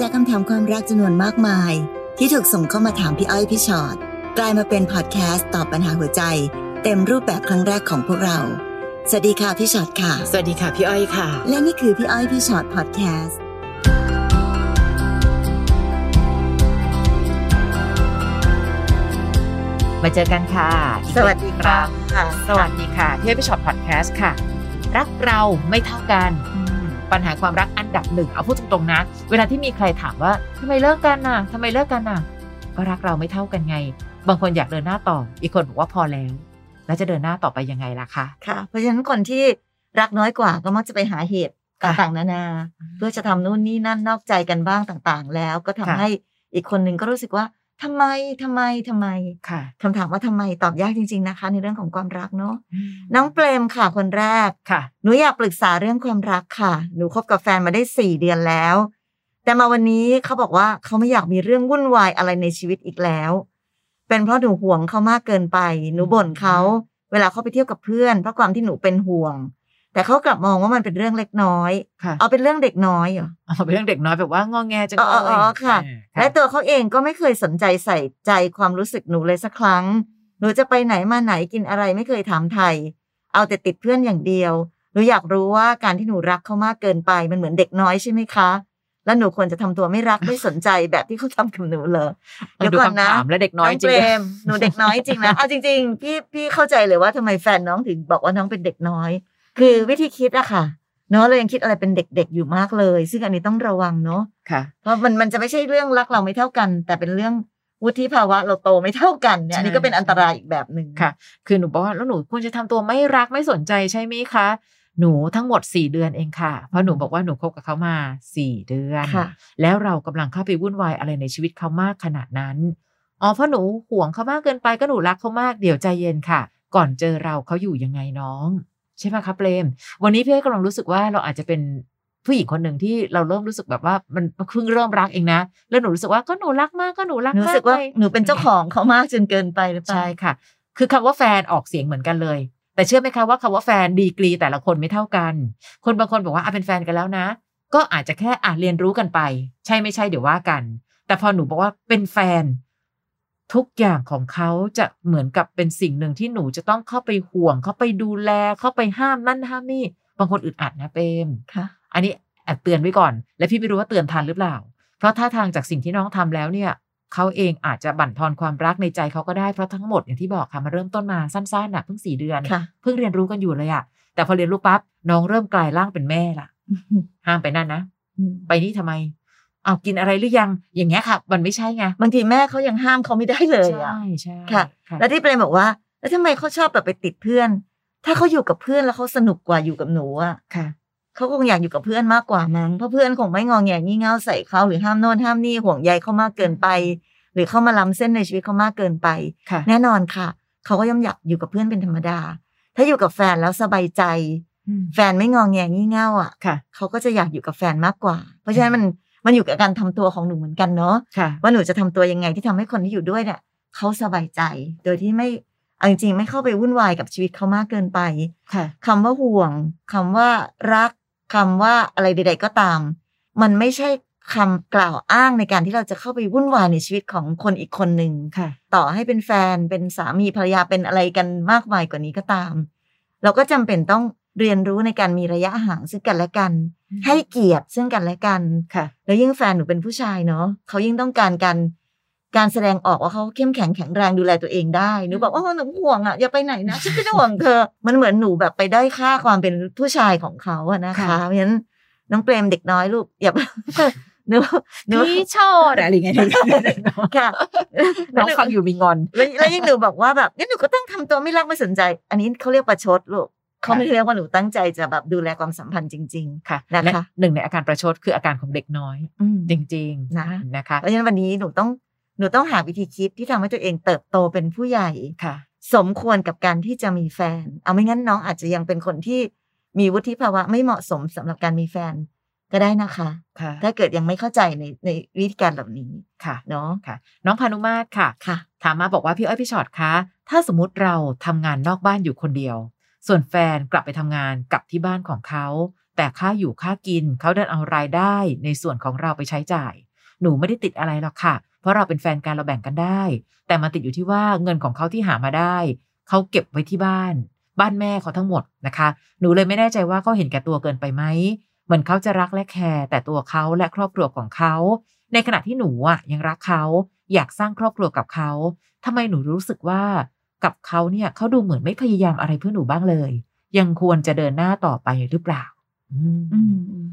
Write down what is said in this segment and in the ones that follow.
จากคำถามความรักจำนวนมากมาย ที่ถูกส่งเข้ามาถามพี่อ้อยพี่ชอ็อตกลายมาเป็นพอดแคสต์ตอบปัญหาหัวใจ เต็มรูปแบบครั้งแรกของพวกเรา สวัสดีค่ะพี่ชอ็อตค่ะ สวัสดีค่ะพี่อ้อยค่ะ และนี่คือพี่อ้อยพี่ชอ็อตพอดแคสต์มาเจอกันค่ะอีกสวัสดีครับค่ะสวัสดีค่ะพี่อ้อยพี่ฉอดพอดแคสต์ค่ะ รักเราไม่เท่ากันอืม ปัญหาความรักอันดับหนึ่งเอาพูดตรงๆนะ เวลาที่มีใครถามว่าทำไมเลิกกันน่ะทำไมเลิกกันน่ะ ก็รักเราไม่เท่ากันไง บางคนอยากเดินหน้าต่อ อีกคนบอกว่าพอแล้ว แล้วจะเดินหน้าต่อไปยังไงล่ะคะค่ะ เพราะฉะนั้นคนที่รักน้อยกว่าก็มักจะไปหาเหตุค่ะต่างๆนานา เพื่อจะทำนู่นนี่นั่นนอกใจกันบ้างต่างๆ แล้วก็ทำค่ะให้อีกคนหนึ่งก็รู้สึกว่า ทำไมทำไมทำไมค่ะคำถามว่าทำไมตอบยากจริง ๆนะคะ ในเรื่องของความรักเนาะน้องเปรมค่ะคนแรกค่ะหนูอยากปรึกษาเรื่องความรักค่ะหนูคบกับแฟนมาได้สี่เดือนแล้ว แต่มาวันนี้เขาบอกว่าเขาไม่อยากมีเรื่องวุ่นวายอะไรในชีวิตอีกแล้ว เป็นเพราะหนูห่วงเขามากเกินไป หนูบ่นเขาเวลาเขาไปเที่ยวกับเพื่อน เพราะความที่หนูเป็นห่วง แต่เขากลับมองว่ามันเป็นเรื่องเล็กน้อยค่ะเอาเป็นเรื่องเด็กน้อยเหรอเอาเป็นเรื่องเด็กน้อยแบบว่างอแงจังอ๋เลอยอ๋อค่ะอ่าและตัวเขาเองก็ไม่เคยสนใจใส่ใจความรู้สึกหนูเลยสักครั้ง หนูจะไปไหนมาไหนกินอะไรไม่เคยถามไทย เอาแต่ติดเพื่อนอย่างเดียวหนูอยากรู้ว่าการที่หนูรักเขามากเกินไปมันเหมือนเด็กน้อยใช่ไหมคะแล้วหนูควรจะทำตัวไม่รักไม่สนใจแบบที่เขาทำกับหนูเหรอเออดูคำถามและเด็กน้อยจริงเปรมหนูเด็กน้อยจริงนะเอาจริง ๆ พี่พี่เข้าใจเลยว่าทำไมแฟนน้องถึงบอกว่าน้องเป็นเด็กน้อย คือวิธีคิดอะค่ะเนาะเรายังคิดอะไรเป็นเด็กๆอยู่มากเลย ซึ่งอันนี้ต้องระวังเนาะค่ะ เพราะมันมันจะไม่ใช่เรื่องรักเราไม่เท่ากัน แต่เป็นเรื่องวุฒิภาวะเราโตไม่เท่ากันเนี่ยอันนี้ก็เป็นอันตรายอีกแบบหนึ่งค่ะ คือหนูบอกว่าแล้วหนูควรจะทำตัวไม่รักไม่สนใจใช่ไหมคะหนูทั้งหมดสี่เดือนเองค่ะ เพราะหนูบอกว่าหนูคบกับเขามาสี่เดือนค่ะแล้วเรากำลังเข้าไปวุ่นวายอะไรในชีวิตเขามากขนาดนั้น อ๋อ เพราะหนูห่วงเขามากเกินไปก็หนูรักเขามาก เดี๋ยวใจเย็นค่ะ ก่อนเจอเราเขาอยู่ยังไงน้อง ใช่ไหมคะเปรม วันนี้พี่อ้อยกำลังรู้สึกว่าเราอาจจะเป็นผู้หญิงคนหนึ่งที่เราเริ่มรู้สึกแบบว่ามันเพิ่งเริ่มรักเองนะแล้วหนูรู้สึกว่าก็หนูรักมากก็หนูรักหนูมากรู้สึกว่าเลยหนูเป็นเจ้าของเขามากจนเกินไปหรือเปล่าใช่ค่ะ คือคำว่าแฟนออกเสียงเหมือนกันเลย แต่เชื่อไหมคะว่าคำว่าแฟนดีกรีแต่ละคนไม่เท่ากัน คนบางคนบอกว่าอะเป็นแฟนกันแล้วนะ ก็อาจจะแค่อะเรียนรู้กันไป ใช่ไม่ใช่เดี๋ยวว่ากัน แต่พอหนูบอกว่าเป็นแฟน ทุกอย่างของเขาจะเหมือนกับเป็นสิ่งหนึ่งที่หนูจะต้องเข้าไปห่วง เข้าไปดูแล เข้าไปห้ามนั่นห้ามนี่ บางคนอึดอัดนะเปรมค่ะ อันนี้แอบเตือนไว้ก่อน และพี่ไม่รู้ว่าเตือนทันหรือเปล่า เพราะท่าทางจากสิ่งที่น้องทำแล้วเนี่ยเขาเองอาจจะบั่นทอนความรักในใจเขาก็ได้เพราะทั้งหมดอย่างที่บอกค่ะมาเริ่มต้นมาสั้นๆน่ะเพิ่งสี่เดือนค่ะเพิ่งเรียนรู้กันอยู่เลยอะแต่พอเรียนรู้ปั๊บน้องเริ่มกลายร่างเป็นแม่ละห้ามไปนั่นนะไปนี่ทำไม เอากินอะไรหรือยังอย่างเงี้ยค่ะ มันไม่ใช่ไงบางทีแม่เขายังห้ามเขาไม่ได้เลยอะใช่ใช่ค่ะ แล้วที่เปรมบอกว่า แล้วทำไมเขาชอบแบบไปติดเพื่อน ถ้าเขาอยู่กับเพื่อนแล้วเขาสนุกกว่าอยู่กับหนูอะค่ะเขาคงอยากอยู่กับเพื่อนมากกว่ามั้งเพราะเพื่อนคงไม่งอแงงี่เง่าใส่เขาหรือห้ามโน่นห้ามนี่ห่วงใยเขามากเกินไป หรือเข้ามาล้ำเส้นในชีวิตเขามากเกินไปค่ะแน่นอนค่ะ เขาก็ย่อมอยากอยู่กับเพื่อนเป็นธรรมดา ถ้าอยู่กับแฟนแล้วสบายใจอืมแฟนไม่งอแงงี่เง่าอะค่ะเขาก็จะอยากอยู่กับแฟนมากกว่า เพราะฉะนั้นมัน มันอยู่กับการทำตัวของหนูเหมือนกันเนาะค่ะว่าหนูจะทำตัวยังไงที่ทำให้คนที่อยู่ด้วยเนี่ยเขาสบายใจ โดยที่ไม่เอาจริงๆไม่เข้าไปวุ่นวายกับชีวิตเขามากเกินไปค่ะคำว่าห่วงคำว่ารักคำว่าอะไรใด ๆ ก็ตาม มันไม่ใช่คำกล่าวอ้างในการที่เราจะเข้าไปวุ่นวายในชีวิตของคนอีกคนหนึ่งค่ะต่อให้เป็นแฟนเป็นสามีภรรยาเป็นอะไรกันมากมายกว่านี้ก็ตาม เราก็จำเป็นต้อง เรียนรู้ในการมีระยะห่างซึ่งกันและกันอืมให้เกียรติซึ่งกันและกันค่ะ แล้วยิ่งแฟนหนูเป็นผู้ชายเนาะเขายิ่งต้องการการการแสดงออกว่าเขาเข้มแข็งแข็งแรงดูแลตัวเองได้หนูบอกว่าหนูห่วงอะอย่าไปไหนนะฉันเป็นห่วงเธอ มันเหมือนหนูแบบไปได้อยค่าความเป็นผู้ชายของเขาอะนะคะค่ะเพราะฉะนั้นน้องเปรมเด็กน้อยลูกอย่าหนูหนูพี่ชอดอะไรอย่างเงี้ยค่ะน้องฟังอยู่มีงอน แล้วแล้วยิ่งหนูบอกว่าแบบงั้นหนูก็ต้องทำตัวไม่รักไม่สนใจ อันนี้เขาเรียกประชดลูก เขาไม่ได้เรียกว่าหนูตั้งใจจะแบบดูแลความสัมพันธ์จริงค่ะนะคะและหนึ่งในอาการประชดคืออาการของเด็กน้อยๆอืมจริงนะๆนะคะเพราะฉะนั้นวันนี้หนูต้องหนูต้องหาวิธีคิดที่ทำให้ตัวเองเติบโตเป็นผู้ใหญ่ค่ะ สมควรกับการที่จะมีแฟน เอาไม่งั้นน้องอาจจะยังเป็นคนที่มีวุฒิภาวะไม่เหมาะสมสำหรับการมีแฟนก็ได้นะคะค่ะถ้าเกิดยังไม่เข้าใจในในวิธีการเหล่านี้ค่ะเนาะค่ะ น้องพานุมาตรค่ะค่ะ ถามมาบอกว่าพี่อ้อยพี่ชอตคะ ถ้าสมมติเราทำงานนอกบ้านอยู่คนเดียว ส่วนแฟนกลับไปทำงานกลับที่บ้านของเขา แต่ค่าอยู่ค่ากินเขาเดินเอารายได้ในส่วนของเราไปใช้จ่าย หนูไม่ได้ติดอะไรหรอกค่ะ เพราะเราเป็นแฟนกันเราแบ่งกันได้ แต่มันติดอยู่ที่ว่าเงินของเขาที่หามาได้เขาเก็บไว้ที่บ้าน บ้านแม่เขาทั้งหมดนะคะ หนูเลยไม่แน่ใจว่าเขาเห็นแก่ตัวเกินไปไหมเหมือนเขาจะรักและแคร์แต่ตัวเขาและครอบครัวของเขา ในขณะที่หนูอะยังรักเขา อยากสร้างครอบครัวกับเขาทำไมหนูรู้สึกว่า กับเขาเนี่ยเขาดูเหมือนไม่พยายามอะไรเพื่อหนูบ้างเลย ยังควรจะเดินหน้าต่อไปหรือเปล่า อืมอืมอืม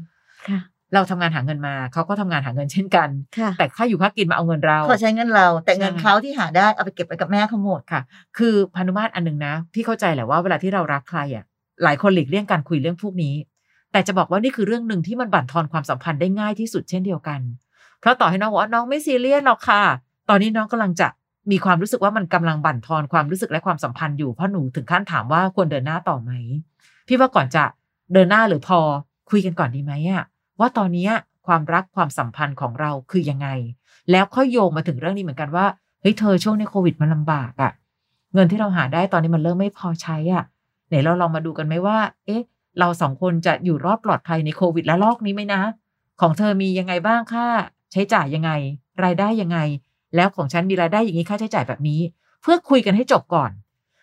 ค่ะ เราทำงานหาเงินมา เขาก็ทำงานหาเงินเช่นกันค่ะแต่ค่าอยู่ค่ากินมาเอาเงินเราเขาใช้เงินเรา แต่เงินใช่เขาที่หาได้เอาไปเก็บไปกับแม่เขาหมดค่ะ คือพานุมาตรอันหนึงนะพี่เข้าใจแหละว่าเวลาที่เรารักใครอะ หลายคนหลีกเลี่ยงการคุยเรื่องพวกนี้ แต่จะบอกว่านี่คือเรื่องหนึ่งที่มันบั่นทอนความสัมพันธ์ได้ง่ายที่สุดเช่นเดียวกัน เพราะต่อให้น้องบอกว่าน้องไม่ซีเรียสหรอกค่ะ ตอนนี้น้องกำลังจะ มีความรู้สึกว่ามันกำลังบั่นทอนความรู้สึกและความสัมพันธ์อยู่เพราะหนูถึงขั้นถามว่าควรเดินหน้าต่อไหม พี่ว่าก่อนจะเดินหน้าหรือพอคุยกันก่อนดีไหมอะว่าตอนนี้ความรักความสัมพันธ์ของเราคือยังไง แล้วค่อยโยงมาถึงเรื่องนี้เหมือนกันว่าเฮ้ยเธอช่วงในโควิดมันลำบากอะเงินที่เราหาได้ตอนนี้มันเริ่มไม่พอใช้อะไหนเราลองมาดูกันไหมว่า เอ๊ะ เราสองคนจะอยู่รอดปลอดภัยในโควิดและลอกนี้ไหมนะ ของเธอมียังไงบ้างค่าใช้จ่ายยังไง รายได้ยังไง แล้วของฉันมีรายได้อย่างนี้ค่าใช้จ่ายแบบนี้ เพื่อคุยกันให้จบก่อน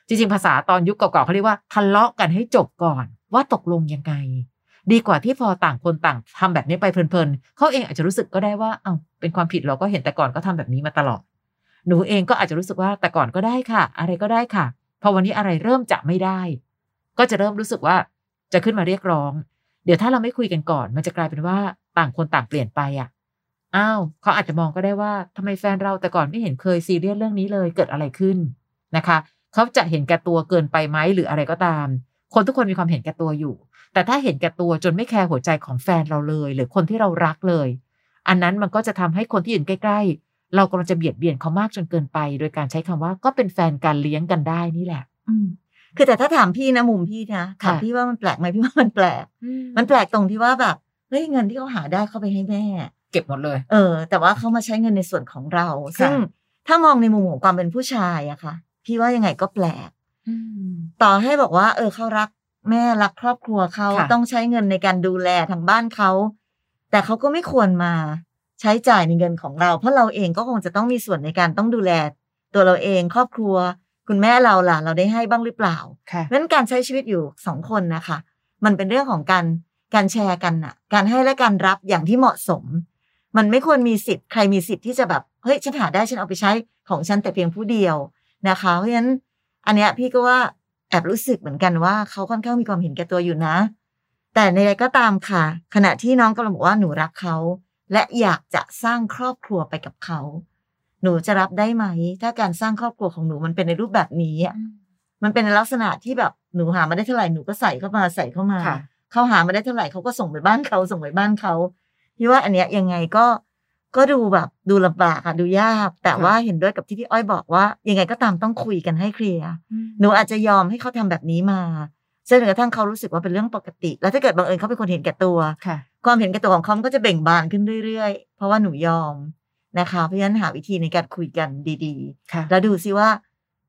จริงๆ ภาษาตอนยุคเก่าๆเขาเรียกว่าทะเลาะกันให้จบก่อน ว่าตกลงยังไง ดีกว่าที่พอต่างคนต่างทำแบบนี้ไปเพลินๆเขาเองอาจจะรู้สึกก็ได้ว่าเอ้าเป็นความผิดเราก็เห็นแต่ก่อนก็ทำแบบนี้มาตลอด หนูเองก็อาจจะรู้สึกว่าแต่ก่อนก็ได้ค่ะ อะไรก็ได้ค่ะ พอวันนี้อะไรเริ่มจะไม่ได้ ก็จะเริ่มรู้สึกว่าจะขึ้นมาเรียกร้อง เดี๋ยวถ้าเราไม่คุยกันก่อน มันจะกลายเป็นว่าต่างคนต่างเปลี่ยนไปอะ อ้าวเขาอาจจะมองก็ได้ว่าทำไมแฟนเราแต่ก่อนไม่เห็นเคยซีเรียสเรื่องนี้เลยเกิดอะไรขึ้นนะคะเขาจะเห็นแก่ตัวเกินไปไหมหรืออะไรก็ตาม คนทุกคนมีความเห็นแก่ตัวอยู่ แต่ถ้าเห็นแก่ตัวจนไม่แคร์หัวใจของแฟนเราเลย หรือคนที่เรารักเลย อันนั้นมันก็จะทำให้คนที่อยู่ใกล้ ๆ เรากำลังจะเบียดเบียนเขามากจนเกินไป โดยการใช้คำว่าก็เป็นแฟนกันเลี้ยงกันได้นี่แหละ อืมคือแต่ถ้าถามพี่นะมุมพี่นะถามค่ะพี่ว่ามันแปลกไหมพี่ว่ามันแปลก มันแปลกตรงที่ว่าแบบเฮ้ยเงินที่เขาหาได้เขาไปให้แม่ เก็บหมดเลย เออ แต่ว่าเขามาใช้เงินในส่วนของเรา ซึ่งถ้ามองในมุมของความเป็นผู้ชายอะค่ะ พี่ว่ายังไงก็แปลกต่อให้บอกว่า เออเขารักแม่รักครอบครัวเขาค่ะต้องใช้เงินในการดูแลทางบ้านเขา แต่เขาก็ไม่ควรมาใช้จ่ายในเงินของเรา เพราะเราเองก็คงจะต้องมีส่วนในการต้องดูแล ตัวเราเองครอบครัว คุณแม่เราล่ะ เราได้ให้บ้างหรือเปล่าค่ะเพราะฉะนั้นการใช้ชีวิตอยู่สองคนนะคะ มันเป็นเรื่องของการการแชร์กันน่ะการให้และการรับอย่างที่เหมาะสม มันไม่ควรมีสิทธิ์ใครมีสิทธิ์ที่จะแบบเฮ้ยฉันหาได้ฉันเอาไปใช้ของฉันแต่เพียงผู้เดียวนะคะเพราะฉะนั้นอันเนี้ยพี่ก็ว่าแอบรู้สึกเหมือนกันว่าเขาค่อนข้างมีความเห็นแก่ตัวอยู่นะ แต่ในอะไรก็ตามค่ะ ขณะที่น้องกำลังบอกว่าหนูรักเขา และอยากจะสร้างครอบครัวไปกับเขา หนูจะรับได้ไหม ถ้าการสร้างครอบครัวของหนูมันเป็นในรูปแบบนี้อะมันเป็นในลักษณะที่แบบหนูหามาได้เท่าไหร่หนูก็ใส่เข้ามาใส่เข้ามาค่ะเขาหามาได้เท่าไหร่เขาก็ส่งไปบ้านเขาส่งไปบ้านเขา พี่ว่าอันเนี้ยยังไงก็ก็ดูแบบดูลำบากอะดูยาก แต่ค่ะว่าเห็นด้วยกับที่พี่อ้อยบอกว่า ยังไงก็ตามต้องคุยกันให้เคลียร์หนูอาจจะยอมให้เขาทำแบบนี้มาจนกระทั่งเขารู้สึกว่าเป็นเรื่องปกติ แล้วถ้าเกิดบังเอิญเขาเป็นคนเห็นแก่ตัวค่ะความเห็นแก่ตัวของเขามันก็จะเบ่งบานขึ้นเรื่อยๆ เพราะว่าหนูยอมนะคะเพราะฉะนั้นหาวิธีในการคุยกันดีค่ะๆแล้วดูซิว่า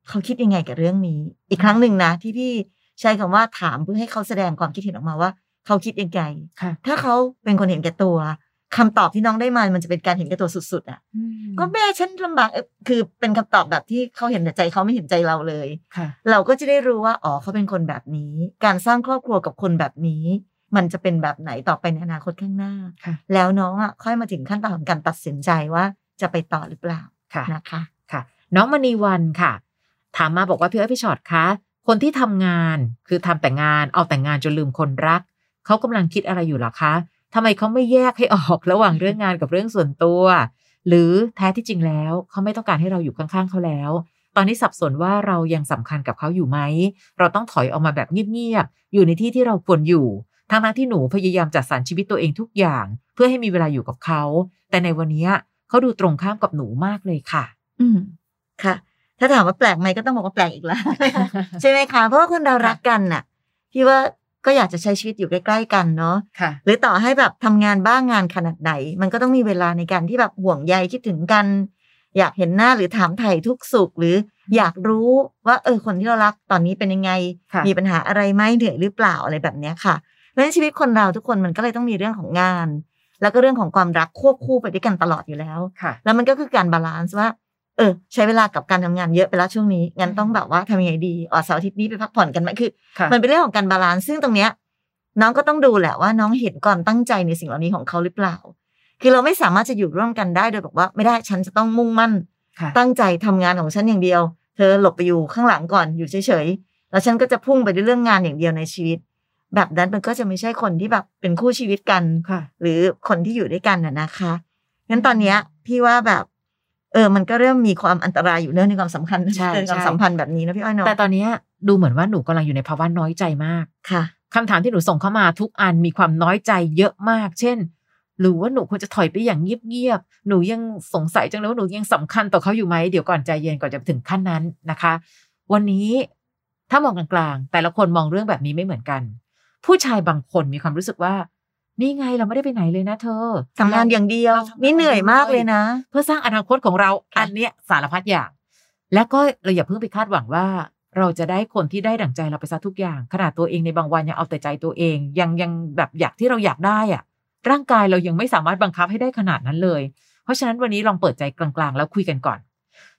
เขาคิดยังไงกับเรื่องนี้ อีกครั้งหนึ่งนะที่พี่ใช้คำว่าถามเพื่อให้เขาแสดงความคิดเห็นออกมาว่า เขาคิดยังไงค่ะถ้าเขาเป็นคนเห็นแก่ตัวคำตอบที่น้องได้มามันจะเป็นการเห็นแก่ตัวสุด ๆ อะ ก็แม่ฉันลำบากเอ่อคือเป็นคำตอบแบบที่เขาเห็นแต่ใจเขาไม่เห็นใจเราเลยค่ะเราก็จะได้รู้ว่าอ๋อเขาเป็นคนแบบนี้ การสร้างครอบครัวกับคนแบบนี้ มันจะเป็นแบบไหนต่อไปในอนาคตข้างหน้าค่ะแล้วน้องอะค่อยมาถึงขั้นตอนของการตัดสินใจว่าจะไปต่อหรือเปล่าค่ะนะคะค่ะ น้องมณีวันค่ะ ถามมาบอกว่าพี่เอ้ยพี่ชอตคะคนที่ทำงานคือทำแต่งานเอาแต่งงานจนลืมคนรัก เขากำลังคิดอะไรอยู่หรอคะทำไมเขาไม่แยกให้ออกระหว่างเรื่องงานกับเรื่องส่วนตัว หรือแท้ที่จริงแล้วเขาไม่ต้องการให้เราอยู่ข้างๆเขาแล้ว ตอนนี้สับสนว่าเรายังสำคัญกับเขาอยู่ไหม เราต้องถอยออกมาแบบเงียบๆ อยู่ในที่ที่เราควรอยู่ ทั้งนั้นที่หนูพยายามจัดสรรชีวิตตัวเองทุกอย่าง เพื่อให้มีเวลาอยู่กับเขา แต่ในวันนี้เขาดูตรงข้ามกับหนูมากเลยค่ะ อืม ค่ะ ถ้าถามว่าแปลกไหมก็ต้องบอกว่าแปลกอีกแล้วใช่ไหมคะ เพราะว่าคนเรารักกันน่ะ พี่ว่า ก็อยากจะใช้ชีวิตอยู่ใกล้ๆกันเนาะค่ะหรือต่อให้แบบทำงานบ้างานขนาดไหน มันก็ต้องมีเวลาในการที่แบบห่วงใยคิดถึงกัน อยากเห็นหน้าหรือถามไถ่ทุกข์สุขหรืออยากรู้ว่า เออคนที่เรารักตอนนี้เป็นยังไงค่ะมีปัญหาอะไรไหมเหนื่อยหรือเปล่าอะไรแบบเนี้ยค่ะเพราะฉะนั้นชีวิตคนเราทุกคนมันก็เลยต้องมีเรื่องของงาน แล้วก็เรื่องของความรักควบคู่ไปด้วยกันตลอดอยู่แล้วค่ะแล้วมันก็คือการ balance ว่า เออ ใช้เวลากับการทำงานเยอะไปแล้วช่วงนี้งั้นต้องแบบว่าทำยังไงดีอ๋อเสาร์อาทิตย์นี้ไปพักผ่อนกันไหมคือค่ะมันเป็นเรื่องของการ balance ซึ่งตรงเนี้ย น้องก็ต้องดูแหละว่าน้องเห็นความตั้งใจในสิ่งเหล่านี้ของเขาหรือเปล่า คือเราไม่สามารถจะอยู่ร่วมกันได้โดยบอกว่าไม่ได้ฉันจะต้องมุ่งมั่นค่ะตั้งใจทำงานของฉันอย่างเดียว เธอหลบไปอยู่ข้างหลังก่อนอยู่เฉยๆแล้วฉันก็จะพุ่งไปด้วยเรื่องงานอย่างเดียวในชีวิต แบบนั้นมันก็จะไม่ใช่คนที่แบบเป็นคู่ชีวิตกันค่ะหรือคนที่อยู่ด้วยกันน่ะนะคะงั้นตอนเนี้ยพี่ว่าแบบ เออมันก็เริ่มมีความอันตรายอยู่เนื่องในความสำคัญใช่ในความใช่สัมพันธ์แบบนี้นะพี่อ้อยเนาะแต่ตอนเนี้ยดูเหมือนว่าหนูกำลังอยู่ในภาวะน้อยใจมากค่ะคำถามที่หนูส่งเข้ามาทุกอันมีความน้อยใจเยอะมาก เช่น หรือว่าหนูควรจะถอยไปอย่างเงียบๆหนูยังสงสัยจังเลยว่าหนูยังสำคัญต่อเขาอยู่ไหมเดี๋ยวก่อนใจเย็นก่อนจะถึงขั้นนั้นนะคะ วันนี้ถ้ามองกลางๆ แต่ละคนมองเรื่องแบบนี้ไม่เหมือนกัน ผู้ชายบางคนมีความรู้สึกว่า นี่ไงเราไม่ได้ไปไหนเลยนะเธอทำงานอย่างเดียวเราทำงานนี่เหนื่อยมากเลยนะ เพื่อสร้างอนาคตของเราค่ะอันเนี้ยสารพัดอย่าง แล้วก็เราอย่าเพิ่งไปคาดหวังว่า เราจะได้คนที่ได้ดั่งใจเราไปซะทุกอย่าง ขนาดตัวเองในบางวันยังเอาแต่ใจตัวเอง ยังยังแบบอยากที่เราอยากได้อะร่างกายเรายังไม่สามารถบังคับให้ได้ขนาดนั้นเลย เพราะฉะนั้นวันนี้ลองเปิดใจกลางๆ แล้วคุยกันก่อน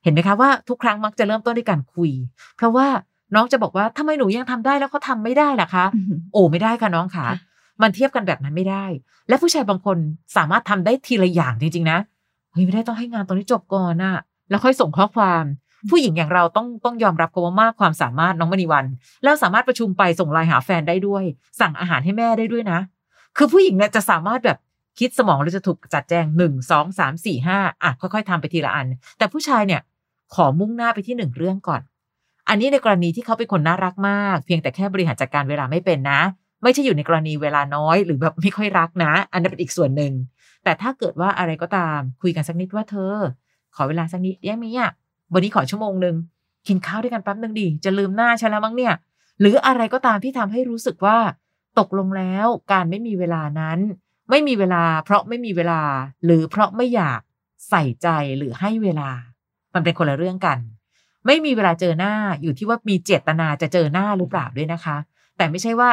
เห็นไหมคะว่าทุกครั้งมักจะเริ่มต้นด้วยการคุย เพราะว่าน้องจะบอกว่าทำไมหนูยังทำได้แล้วเขาทำไม่ได้ล่ะคะ โอ้ไม่ได้ค่ะน้องค่ะค่ะ มันเทียบกันแบบนั้นไม่ได้ และผู้ชายบางคนสามารถทำได้ทีละอย่างจริงๆนะเฮ้ยไม่ได้ต้องให้งานตรงนี้จบก่อนน่ะแล้วค่อยส่งข้อความ ผู้หญิงอย่างเราต้องต้องยอมรับกันว่ามากความสามารถน้องมณีวัน แล้วสามารถประชุมไปส่งไลน์หาแฟนได้ด้วย สั่งอาหารให้แม่ได้ด้วยนะ คือผู้หญิงเนี่ยจะสามารถแบบคิดสมองเราจะถูกจัดแจงหนึ่งสองสามสี่ห้าอะค่อยๆทำไปทีละอัน แต่ผู้ชายเนี่ย ขอมุ่งหน้าไปที่หนึ่งเรื่องก่อน อันนี้ในกรณีที่เขาเป็นคนน่ารักมาก เพียงแต่แค่บริหารจัดการเวลาไม่เป็นนะ ไม่ใช่อยู่ในกรณีเวลาน้อยหรือแบบไม่ค่อยรักนะ อันนั้นเป็นอีกส่วนหนึ่ง แต่ถ้าเกิดว่าอะไรก็ตามคุยกันสักนิดว่าเธอ ขอเวลาสักนิดได้ไหมอะวันนี้ขอชั่วโมงหนึ่งกินข้าวด้วยกันแป๊บหนึ่งดิจะลืมหน้าฉันแล้วมั้งเนี่ย หรืออะไรก็ตามที่ทำให้รู้สึกว่า ตกลงแล้วการไม่มีเวลานั้น ไม่มีเวลา เพราะไม่มีเวลา หรือเพราะไม่อยากใส่ใจหรือให้เวลา มันเป็นคนละเรื่องกัน ไม่มีเวลาเจอหน้าอยู่ที่ว่ามีเจตนาจะเจอหน้าหรือเปล่าด้วยนะคะ แต่ไม่ใช่ว่า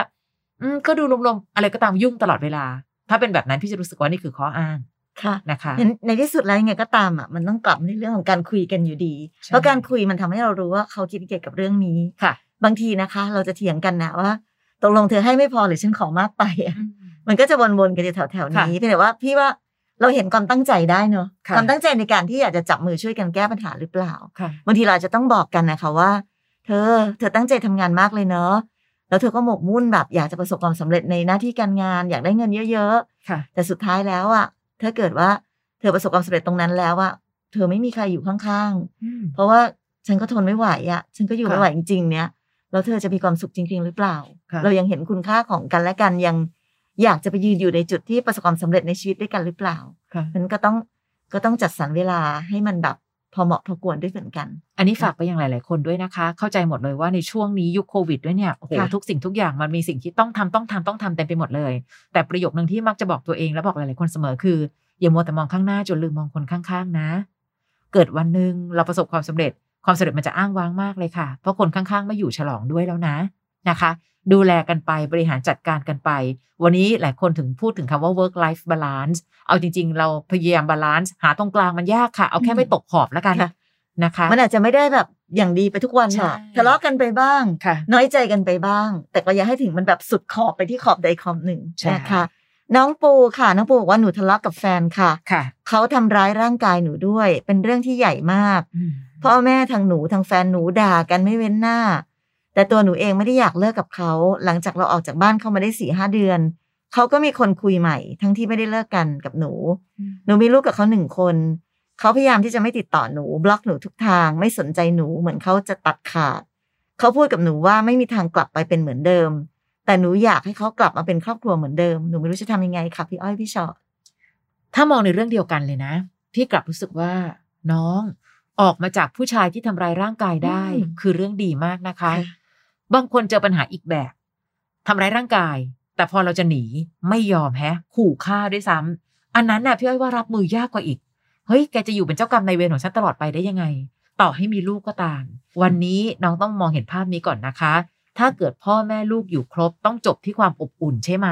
ก็ดูรวมๆอะไรก็ตามยุ่งตลอดเวลา ถ้าเป็นแบบนั้นพี่จะรู้สึกว่านี่คือข้ออ้างค่ะนะคะในในที่สุดแล้วยังไงก็ตามอะมันต้องกลับในเรื่องของการคุยกันอยู่ดีใช่เพราะการคุยมันทำให้เรารู้ว่าเขาคิดเกี่ยวกับเรื่องนี้ค่ะ บางทีนะคะ เราจะเถียงกันนะว่าตกลงเธอให้ไม่พอหรือฉันขอมากไปอะมันก็จะวนๆกันอยู่แถวๆค่ะนี้เพียงแต่ว่าพี่ว่าเราเห็นความตั้งใจได้เนอะค่ะความตั้งใจในการที่อยากจะจับมือช่วยกันแก้ปัญหาหรือเปล่าค่ะบางทีเราอาจจะต้องบอกกันนะคะว่า เธอ เธอตั้งใจทำงานมากเลยเนอะ แล้วเธอก็หมกมุ่นแบบอยากจะประสบความสำเร็จในหน้าที่การงาน อยากได้เงินเยอะค่ะๆแต่สุดท้ายแล้วอะถ้าเกิดว่าเธอประสบความสำเร็จตรงนั้นแล้วอะเธอไม่มีใครอยู่ข้างๆ เพราะว่าฉันก็ทนไม่ไหวอะฉันก็อยู่ค่ะไม่ไหวจริงๆ เนี้ยแล้วเธอจะมีความสุขจริง ๆ หรือเปล่าค่ะเรายังเห็นคุณค่าของกันและกันยังอยากจะไปยืนอยู่ในจุดที่ประสบความสำเร็จในชีวิตด้วยกันหรือเปล่าค่ะมันก็ต้องก็ต้องจัดสรรเวลาให้มันแบบ พอเหมาะพอควรด้วยเหมือนกัน อันนี้ฝากไปยังหลาย ๆ คนด้วยนะคะ เข้าใจหมดเลยว่าในช่วงนี้ยุคโควิดด้วยเนี่ยโอ้โหค่ะทุกสิ่งทุกอย่างมันมีสิ่งที่ต้องทำต้องทำต้องทำเต็มไปหมดเลย แต่ประโยคนึงที่มักจะบอกตัวเองและบอกหลาย ๆ คนเสมอคือ อย่ามัวแต่มองข้างหน้าจนลืมมองคนข้าง ๆ นะ เกิดวันหนึ่งเราประสบความสำเร็จความสำเร็จมันจะอ้างว้างมากเลยค่ะ เพราะคนข้าง ๆ ไม่อยู่ฉลองด้วยแล้วนะ นะคะ ดูแลกันไปบริหารจัดการกันไป วันนี้หลายคนถึงพูดถึงคำว่า work life balance เอาจริง ๆ เราพยายาม balance หาตรงกลางมันยากค่ะ เอาแค่ไม่ตกขอบแล้วกันค่ะนะคะ มันอาจจะไม่ได้แบบอย่างดีไปทุกวันใช่ค่ะทะเลาะกันไปบ้างค่ะน้อยใจกันไปบ้าง แต่ก็อย่าให้ถึงมันแบบสุดขอบไปที่ขอบใดขอบหนึ่งใช่นะคะน้องปูค่ะ น้องปูบอกว่าหนูทะเลาะกับแฟนค่ะค่ะ เขาทำร้ายร่างกายหนูด้วย เป็นเรื่องที่ใหญ่มากอืมพ่อแม่ทางหนูทางแฟนหนูด่ากันไม่เว้นหน้า แต่ตัวหนูเองไม่ได้อยากเลิกกับเขา หลังจากเราออกจากบ้านเขามาได้สี่ห้าเดือน เขาก็มีคนคุยใหม่ ทั้งที่ไม่ได้เลิกกันกับหนู หนูมีลูกกับเขาหนึ่งคน เขาพยายามที่จะไม่ติดต่อหนู บล็อกหนูทุกทาง ไม่สนใจหนูเหมือนเขาจะตัดขาด เขาพูดกับหนูว่าไม่มีทางกลับไปเป็นเหมือนเดิม แต่หนูอยากให้เขากลับมาเป็นครอบครัวเหมือนเดิม หนูไม่รู้จะทำยังไงค่ะพี่อ้อยพี่ชอตถ้ามองในเรื่องเดียวกันเลยนะ พี่กลับรู้สึกว่า น้องออกมาจากผู้ชายที่ทำร้ายร่างกายได้อืมคือเรื่องดีมากนะคะ บางคนเจอปัญหาอีกแบบทำร้ายร่างกาย แต่พอเราจะหนีไม่ยอมแฮะ ขู่ฆ่าด้วยซ้ำอันนั้นน่ะพี่อ้อยว่ารับมือยากกว่าอีก เฮ้ยแกจะอยู่เป็นเจ้ากรรมนายเวรของฉันตลอดไปได้ยังไง ต่อให้มีลูกก็ตาม วันนี้น้องต้องมองเห็นภาพนี้ก่อนนะคะ ถ้าเกิดพ่อแม่ลูกอยู่ครบต้องจบที่ความอบอุ่นใช่ไหม